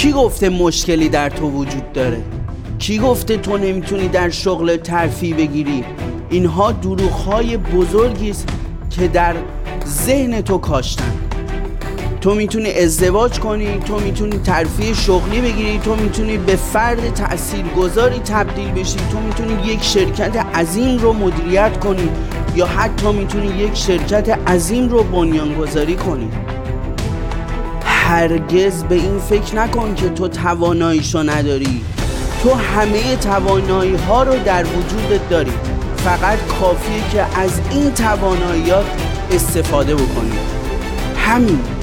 کی گفته مشکلی در تو وجود داره؟ کی گفته تو نمی‌تونی در شغل ترفی بگیری؟ اینها دروغهای بزرگی است که در ذهن تو کاشتن. تو می‌تونی ازدواج کنی تو می‌تونی ترفیع شغلی بگیری تو می‌تونی به فرد تاثیرگذاری تبدیل بشی تو می‌تونی یک شرکت عظیم رو مدیریت کنی یا حتی می‌تونی یک شرکت عظیم رو بنیانگذاری کنی. هرگز به این فکر نکن که تو تواناییشو نداری. تو همه توانایی ها رو در وجودت داری. فقط کافیه که از این تواناییات استفاده بکنی. همین.